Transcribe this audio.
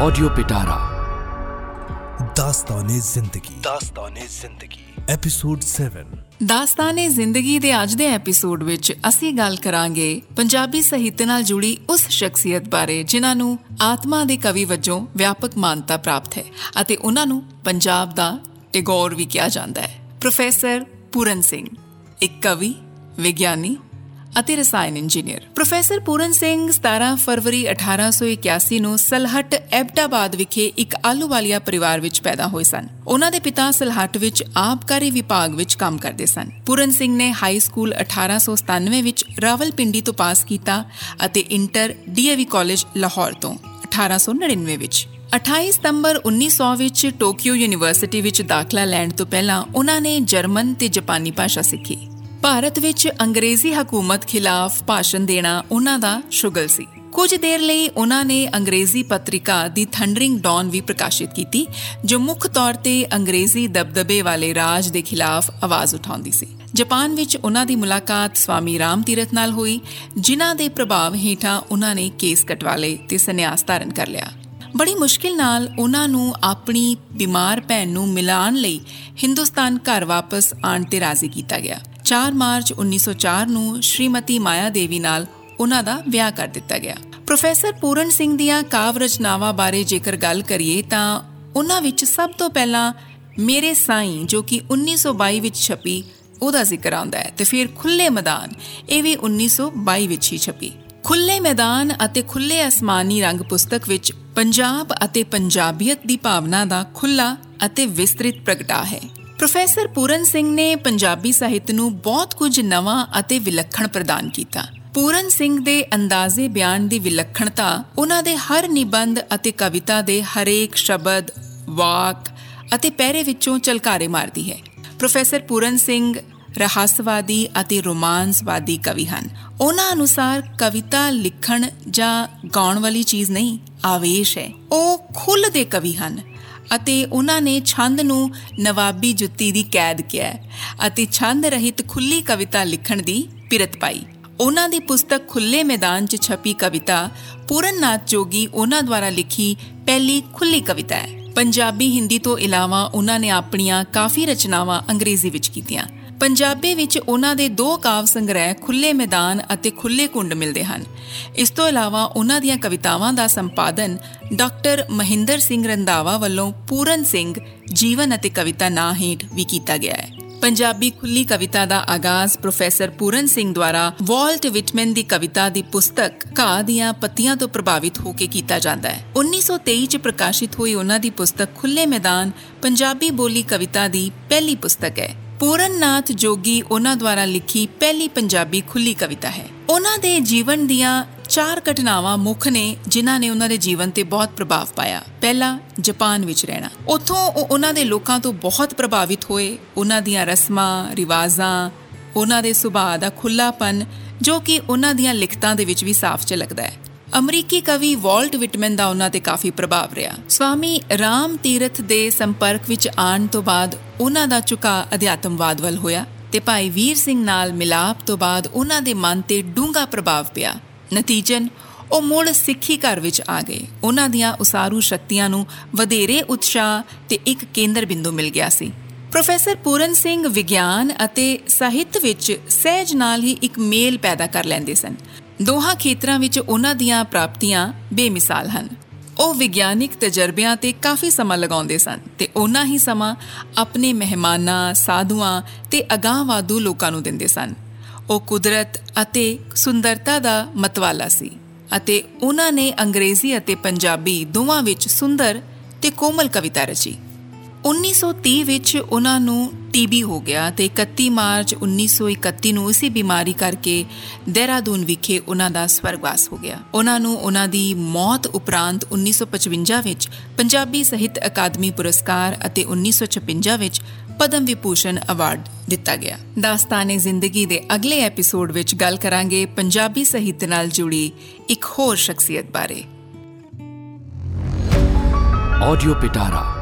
Audio पिटारा ਦਾਸਤਾਨੇ ਜ਼ਿੰਦਗੀ ਦਾਸਤਾਨੇ ਜ਼ਿੰਦਗੀ episode 7 Dastane ਜ਼ਿੰਦਗੀ ਦੇ ਅੱਜ ਦੇ ਐਪੀਸੋਡ ਵਿੱਚ ਅਸੀਂ ਗੱਲ ਕਰਾਂਗੇ ਪੰਜਾਬੀ ਸਾਹਿਤ ਨਾਲ ਜੁੜੀ ਉਸ ਸ਼ਖਸੀਅਤ ਬਾਰੇ ਜਿਨ੍ਹਾਂ ਨੂੰ ਆਤਮਾ ਦੇ ਕਵੀ ਵਜੋਂ ਵਿਆਪਕ ਮਾਨਤਾ ਪ੍ਰਾਪਤ ਹੈ ਅਤੇ ਉਹਨਾਂ ਨੂੰ ਪੰਜਾਬ ਦਾ ਟੈਗੋਰ ਵੀ ਕਿਹਾ ਜਾਂਦਾ ਹੈ ਪ੍ਰੋਫੈਸਰ ਪੂਰਨ ਸਿੰਘ ਇੱਕ ਕਵੀ ਵਿਗਿਆਨੀ ਅਤੇ ਰਸਾਇਣ ਇੰਜੀਨੀਅਰ। ਪ੍ਰੋਫੈਸਰ ਪੂਰਨ ਸਿੰਘ 17 ਫਰਵਰੀ 1881 ਨੂੰ ਸਲਹਟ ਐਬਟਾਬਾਦ ਵਿਖੇ ਇੱਕ ਆਲੂਵਾਲੀਆ ਪਰਿਵਾਰ ਵਿੱਚ ਪੈਦਾ ਹੋਏ ਸਨ। ਉਹਨਾਂ ਦੇ ਪਿਤਾ ਸਲਹਟ ਵਿੱਚ ਆਬਕਾਰੀ ਵਿਭਾਗ ਵਿੱਚ ਕੰਮ ਕਰਦੇ ਸਨ। ਪੂਰਨ ਸਿੰਘ ਨੇ ਹਾਈ ਸਕੂਲ 1897 ਵਿੱਚ ਰਾਵਲਪਿੰਡੀ ਤੋਂ ਪਾਸ ਕੀਤਾ ਅਤੇ ਇੰਟਰ ਡੀਏਵੀ ਕਾਲਜ ਲਾਹੌਰ ਤੋਂ 1899 ਵਿੱਚ। 28 ਸਤੰਬਰ 1900 ਵਿੱਚ ਟੋਕੀਓ ਯੂਨੀਵਰਸਿਟੀ ਵਿੱਚ ਦਾਖਲਾ ਲੈਣ ਤੋਂ ਪਹਿਲਾਂ ਉਹਨਾਂ ਨੇ ਜਰਮਨ ਤੇ ਜਾਪਾਨੀ ਭਾਸ਼ਾ ਸਿੱਖੀ। ਭਾਰਤ ਵਿੱਚ ਅੰਗਰੇਜ਼ੀ ਹਕੂਮਤ ਖਿਲਾਫ ਭਾਸ਼ਣ ਦੇਣਾ ਉਹਨਾਂ ਦਾ ਸ਼ੁਗਲ ਸੀ। ਕੁਝ ਦੇਰ ਲਈ ਉਹਨਾਂ ਨੇ ਅੰਗਰੇਜ਼ੀ ਪੱਤਰਿਕਾ ਦੀ ਥੰਡਰਿੰਗ ਡੌਨ ਵੀ ਪ੍ਰਕਾਸ਼ਿਤ ਕੀਤੀ, ਜੋ ਮੁੱਖ ਤੌਰ ਤੇ ਅੰਗਰੇਜ਼ੀ ਦਬਦਬੇ ਵਾਲੇ ਰਾਜ ਦੇ ਖਿਲਾਫ ਆਵਾਜ਼ ਉਠਾਉਂਦੀ ਸੀ। ਜਾਪਾਨ ਵਿੱਚ ਉਹਨਾਂ ਦੀ ਮੁਲਾਕਾਤ ਸਵਾਮੀ ਰਾਮ ਤੀਰਥ ਨਾਲ ਹੋਈ, ਜਿਨ੍ਹਾਂ ਦੇ ਪ੍ਰਭਾਵ ਹੇਠਾਂ ਉਹਨਾਂ ਨੇ ਕੇਸ ਕਟਵਾ ਲਏ ਤੇ ਸੰਨਿਆਸ ਧਾਰਨ ਕਰ ਲਿਆ। ਬੜੀ ਮੁਸ਼ਕਿਲ ਨਾਲ ਉਹਨਾਂ ਨੂੰ ਆਪਣੀ ਬਿਮਾਰ ਭੈਣ ਨੂੰ ਮਿਲਾਨ ਲਈ ਹਿੰਦੁਸਤਾਨ ਘਰ ਵਾਪਸ ਆਉਣ ਤੇ ਰਾਜ਼ੀ ਕੀਤਾ ਗਿਆ। 4 ਮਾਰਚ 1904 ਨੂੰ ਸ਼੍ਰੀਮਤੀ ਮਾਇਆ ਦੇਵੀ ਨਾਲ ਉਹਨਾਂ ਦਾ ਵਿਆਹ ਕਰ ਦਿੱਤਾ ਗਿਆ। ਪ੍ਰੋਫੈਸਰ ਪੂਰਨ ਸਿੰਘ ਦੀਆਂ ਕਾਵ ਰਚਨਾਵਾਂ ਬਾਰੇ ਜੇਕਰ ਗੱਲ ਕਰੀਏ ਤਾਂ ਉਹਨਾਂ ਵਿੱਚ ਸਭ ਤੋਂ ਪਹਿਲਾਂ ਮੇਰੇ ਸਾਈਂ ਜੋ ਕਿ 1922 ਵਿੱਚ ਛਪੀ, ਉਹਦਾ ਜ਼ਿਕਰ ਆਉਂਦਾ ਹੈ ਤੇ ਫਿਰ ਖੁੱਲੇ ਮੈਦਾਨ, ਇਹ ਵੀ 1922 ਵਿੱਚ ਹੀ ਛਪੀ। ਖੁੱਲੇ ਮੈਦਾਨ ਅਤੇ ਖੁੱਲੇ ਅਸਮਾਨੀ ਰੰਗ ਪੁਸਤਕ ਵਿੱਚ ਪੰਜਾਬ ਅਤੇ ਪੰਜਾਬੀਅਤ ਦੀ ਭਾਵਨਾ ਦਾ ਖੁੱਲਾ ਅਤੇ ਵਿਸਤ੍ਰਿਤ ਪ੍ਰਗਟਾ ਹੈ। ਪ੍ਰੋਫੈਸਰ ਪੂਰਨ ਸਿੰਘ ਨੇ ਪੰਜਾਬੀ ਸਾਹਿਤ ਨੂੰ ਬਹੁਤ ਕੁਝ ਨਵਾਂ ਅਤੇ ਵਿਲੱਖਣ ਪ੍ਰਦਾਨ ਕੀਤਾ। ਪੂਰਨ ਸਿੰਘ ਦੇ ਅੰਦਾਜ਼ੇ ਬਿਆਨ ਦੀ ਵਿਲੱਖਣਤਾ ਉਹਨਾਂ ਦੇ ਹਰ ਨਿਬੰਧ ਅਤੇ ਕਵਿਤਾ ਦੇ ਹਰੇਕ ਸ਼ਬਦ, ਵਾਕ ਅਤੇ ਪਹਿਰੇ ਵਿੱਚੋਂ ਝਲਕਾਰੇ ਮਾਰਦੀ ਹੈ। ਪ੍ਰੋਫੈਸਰ ਪੂਰਨ ਸਿੰਘ ਰਹੱਸਵਾਦੀ ਅਤੇ ਰੋਮਾਂਸਵਾਦੀ ਕਵੀ ਹਨ। ਉਹਨਾਂ ਅਨੁਸਾਰ ਕਵਿਤਾ ਲਿਖਣ ਜਾਂ ਗਾਉਣ ਵਾਲੀ ਚੀਜ਼ ਨਹੀਂ, ਆਵੇਸ਼ ਹੈ। ਉਹ ਖੁੱਲ ਦੇ ਕਵੀ ਹਨ। ਅਤੇ ਉਹਨਾਂ ਨੇ ਛੰਦ ਨੂੰ ਨਵਾਬੀ ਜੁੱਤੀ ਦੀ ਕੈਦ ਕਿਹਾ ਅਤੇ ਛੰਦ ਰਹਿਤ ਖੁੱਲੀ ਕਵਿਤਾ ਲਿਖਣ ਦੀ ਪਿਰਤ ਪਾਈ। ਉਹਨਾਂ ਦੀ ਪੁਸਤਕ ਖੁੱਲੇ ਮੈਦਾਨ 'ਚ ਛਪੀ ਕਵਿਤਾ ਪੂਰਨਨਾਥ ਜੋਗੀ ਉਹਨਾਂ ਦੁਆਰਾ ਲਿਖੀ ਪਹਿਲੀ ਖੁੱਲੀ ਕਵਿਤਾ ਹੈ। ਪੰਜਾਬੀ ਹਿੰਦੀ ਤੋਂ ਇਲਾਵਾ ਉਹਨਾਂ ਨੇ ਆਪਣੀਆਂ ਕਾਫੀ ਰਚਨਾਵਾਂ ਅੰਗਰੇਜ਼ੀ ਵਿੱਚ ਕੀਤੀਆਂ। ਪੰਜਾਬੀ ਵਿੱਚ ਉਹਨਾਂ ਦੇ ਦੋ ਕਾਵ ਸੰਗ੍ਰਹਿ ਖੁੱਲੇ ਮੈਦਾਨ ਅਤੇ ਖੁੱਲੇ ਕੁੰਡ ਮਿਲਦੇ ਹਨ। ਇਸ ਤੋਂ ਇਲਾਵਾ ਉਹਨਾਂ ਦੀਆਂ ਕਵਿਤਾਵਾਂ ਦਾ ਸੰਪਾਦਨ ਡਾਕਟਰ ਮਹਿੰਦਰ ਸਿੰਘ ਰੰਧਾਵਾ ਵੱਲੋਂ ਪੂਰਨ ਸਿੰਘ ਜੀਵਨ ਅਤੇ ਕਵਿਤਾ ਨਾਂ ਹੇਠ ਵੀ ਕੀਤਾ ਗਿਆ ਹੈ। ਪੰਜਾਬੀ ਖੁੱਲੀ ਕਵਿਤਾ ਦਾ ਆਗਾਜ਼ ਪ੍ਰੋਫੈਸਰ ਪੂਰਨ ਸਿੰਘ ਦੁਆਰਾ ਵਾਲਟ ਵਿਟਮਨ ਦੀ ਕਵਿਤਾ ਦੀ ਪੁਸਤਕ ਘਾਹ ਦੀਆਂ ਪੱਤੀਆਂ ਤੋਂ ਪ੍ਰਭਾਵਿਤ ਹੋ ਕੇ ਕੀਤਾ ਜਾਂਦਾ ਹੈ। 1923 ਚ ਪ੍ਰਕਾਸ਼ਿਤ ਹੋਈ ਉਹਨਾਂ ਦੀ ਪੁਸਤਕ ਖੁੱਲੇ ਮੈਦਾਨ ਪੰਜਾਬੀ ਬੋਲੀ ਕਵਿਤਾ ਦੀ ਪਹਿਲੀ ਪੁਸਤਕ ਹੈ। ਪੂਰਨਨਾਥ ਜੋਗੀ ਉਹਨਾਂ ਦੁਆਰਾ ਲਿਖੀ ਪਹਿਲੀ ਪੰਜਾਬੀ ਖੁੱਲੀ ਕਵਿਤਾ ਹੈ। ਉਹਨਾਂ ਦੇ ਜੀਵਨ ਦੀਆਂ ਚਾਰ ਘਟਨਾਵਾਂ ਮੁੱਖ ਨੇ, ਜਿਨ੍ਹਾਂ ਨੇ ਉਹਨਾਂ ਦੇ ਜੀਵਨ ਤੇ ਬਹੁਤ ਪ੍ਰਭਾਵ ਪਾਇਆ। ਪਹਿਲਾ, ਜਾਪਾਨ ਵਿੱਚ ਰਹਿਣਾ। ਉੱਥੋਂ ਉਹ ਉਹਨਾਂ ਦੇ ਲੋਕਾਂ ਤੋਂ ਬਹੁਤ ਪ੍ਰਭਾਵਿਤ ਹੋਏ। ਉਹਨਾਂ ਦੀਆਂ ਰਸਮਾਂ, ਰਿਵਾਜ਼ਾਂ, ਉਹਨਾਂ ਦੇ ਸੁਭਾਅ ਦਾ ਖੁੱਲਾਪਨ ਜੋ ਕਿ ਉਹਨਾਂ ਦੀਆਂ ਲਿਖਤਾਂ ਦੇ ਵਿੱਚ ਵੀ ਸਾਫ਼ ਝਲਕਦਾ ਹੈ। ਅਮਰੀਕੀ ਕਵੀ ਵਾਲਟ ਵਿਟਮਨ ਦਾ ਉਹਨਾਂ ਤੇ ਕਾਫੀ ਪ੍ਰਭਾਵ ਰਿਹਾ। ਸਵਾਮੀ ਰਾਮ ਤੀਰਥ ਦੇ ਸੰਪਰਕ ਵਿੱਚ ਆਉਣ ਤੋਂ ਬਾਅਦ ਉਹਨਾਂ ਦਾ ਝੁਕਾ ਅਧਿਆਤਮਵਾਦ ਵੱਲ ਹੋਇਆ ਤੇ ਭਾਈ ਵੀਰ ਸਿੰਘ ਨਾਲ ਮਿਲਾਪ ਤੋਂ ਬਾਅਦ ਉਹਨਾਂ ਦੇ ਮਨ ਤੇ ਡੂੰਘਾ ਪ੍ਰਭਾਵ ਪਿਆ। ਨਤੀਜਨ, ਉਹ ਮੁੜ ਸਿੱਖੀ ਘਰ ਵਿੱਚ ਆ ਗਏ। ਉਹਨਾਂ ਦੀਆਂ ਉਸਾਰੂ ਸ਼ਕਤੀਆਂ ਨੂੰ ਵਧੇਰੇ ਉਤਸ਼ਾਹ ਤੇ ਇੱਕ ਕੇਂਦਰ ਬਿੰਦੂ ਮਿਲ ਗਿਆ ਸੀ। ਪ੍ਰੋਫੈਸਰ ਪੂਰਨ ਸਿੰਘ ਵਿਗਿਆਨ ਅਤੇ ਸਾਹਿਤ ਵਿੱਚ ਸਹਿਜ ਨਾਲ ਹੀ ਇੱਕ ਮੇਲ ਪੈਦਾ ਕਰ ਲੈਂਦੇ ਸਨ। ਦੋਹਾਂ ਖੇਤਰਾਂ ਵਿੱਚ ਉਹਨਾਂ ਦੀਆਂ ਪ੍ਰਾਪਤੀਆਂ ਬੇਮਿਸਾਲ ਹਨ। ਉਹ ਵਿਗਿਆਨਿਕ ਤਜਰਬਿਆਂ ਤੇ ਕਾਫੀ ਸਮਾਂ ਲਗਾਉਂਦੇ ਸਨ ਤੇ ਉਹਨਾਂ ਹੀ ਸਮਾਂ ਆਪਣੇ ਮਹਿਮਾਨਾਂ, ਸਾਧੂਆਂ ਤੇ ਅਗਾਹਵਾਦੂ ਲੋਕਾਂ ਨੂੰ ਦਿੰਦੇ ਸਨ। ਉਹ ਕੁਦਰਤ ਅਤੇ ਸੁੰਦਰਤਾ ਦਾ ਮਤਵਾਲਾ ਸੀ ਅਤੇ ਉਹਨਾਂ ਨੇ ਅੰਗਰੇਜ਼ੀ ਅਤੇ ਪੰਜਾਬੀ ਦੋਵਾਂ ਵਿੱਚ ਸੁੰਦਰ ਤੇ ਕੋਮਲ ਕਵਿਤਾ ਰਚੀ। 1930 ਵਿੱਚ ਉਹਨਾਂ ਨੂੰ ਟੀਬੀ ਹੋ ਗਿਆ ਤੇ 31 ਮਾਰਚ 1931 ਨੂੰ ਇਸੇ ਬਿਮਾਰੀ ਕਰਕੇ ਦੇਹਰਾਦੂਨ ਵਿਖੇ ਉਹਨਾਂ ਦਾ ਸਵਰਗਵਾਸ ਹੋ ਗਿਆ। ਉਹਨਾਂ ਨੂੰ ਉਹਨਾਂ ਦੀ ਮੌਤ ਉਪਰੰਤ 1955 ਵਿੱਚ ਪੰਜਾਬੀ ਸਾਹਿਤ ਅਕਾਦਮੀ ਪੁਰਸਕਾਰ ਅਤੇ 1956 ਵਿੱਚ ਪਦਮ ਵਿਭੂਸ਼ਣ ਅਵਾਰਡ ਦਿੱਤਾ ਗਿਆ। ਦਾਸਤਾਨੇ ਜ਼ਿੰਦਗੀ ਦੇ ਅਗਲੇ ਐਪੀਸੋਡ ਵਿੱਚ ਗੱਲ ਕਰਾਂਗੇ ਪੰਜਾਬੀ ਸਾਹਿਤ ਨਾਲ ਜੁੜੀ ਇੱਕ ਹੋਰ ਸ਼ਖਸੀਅਤ ਬਾਰੇ। ਆਡੀਓ ਪਿਟਾਰਾ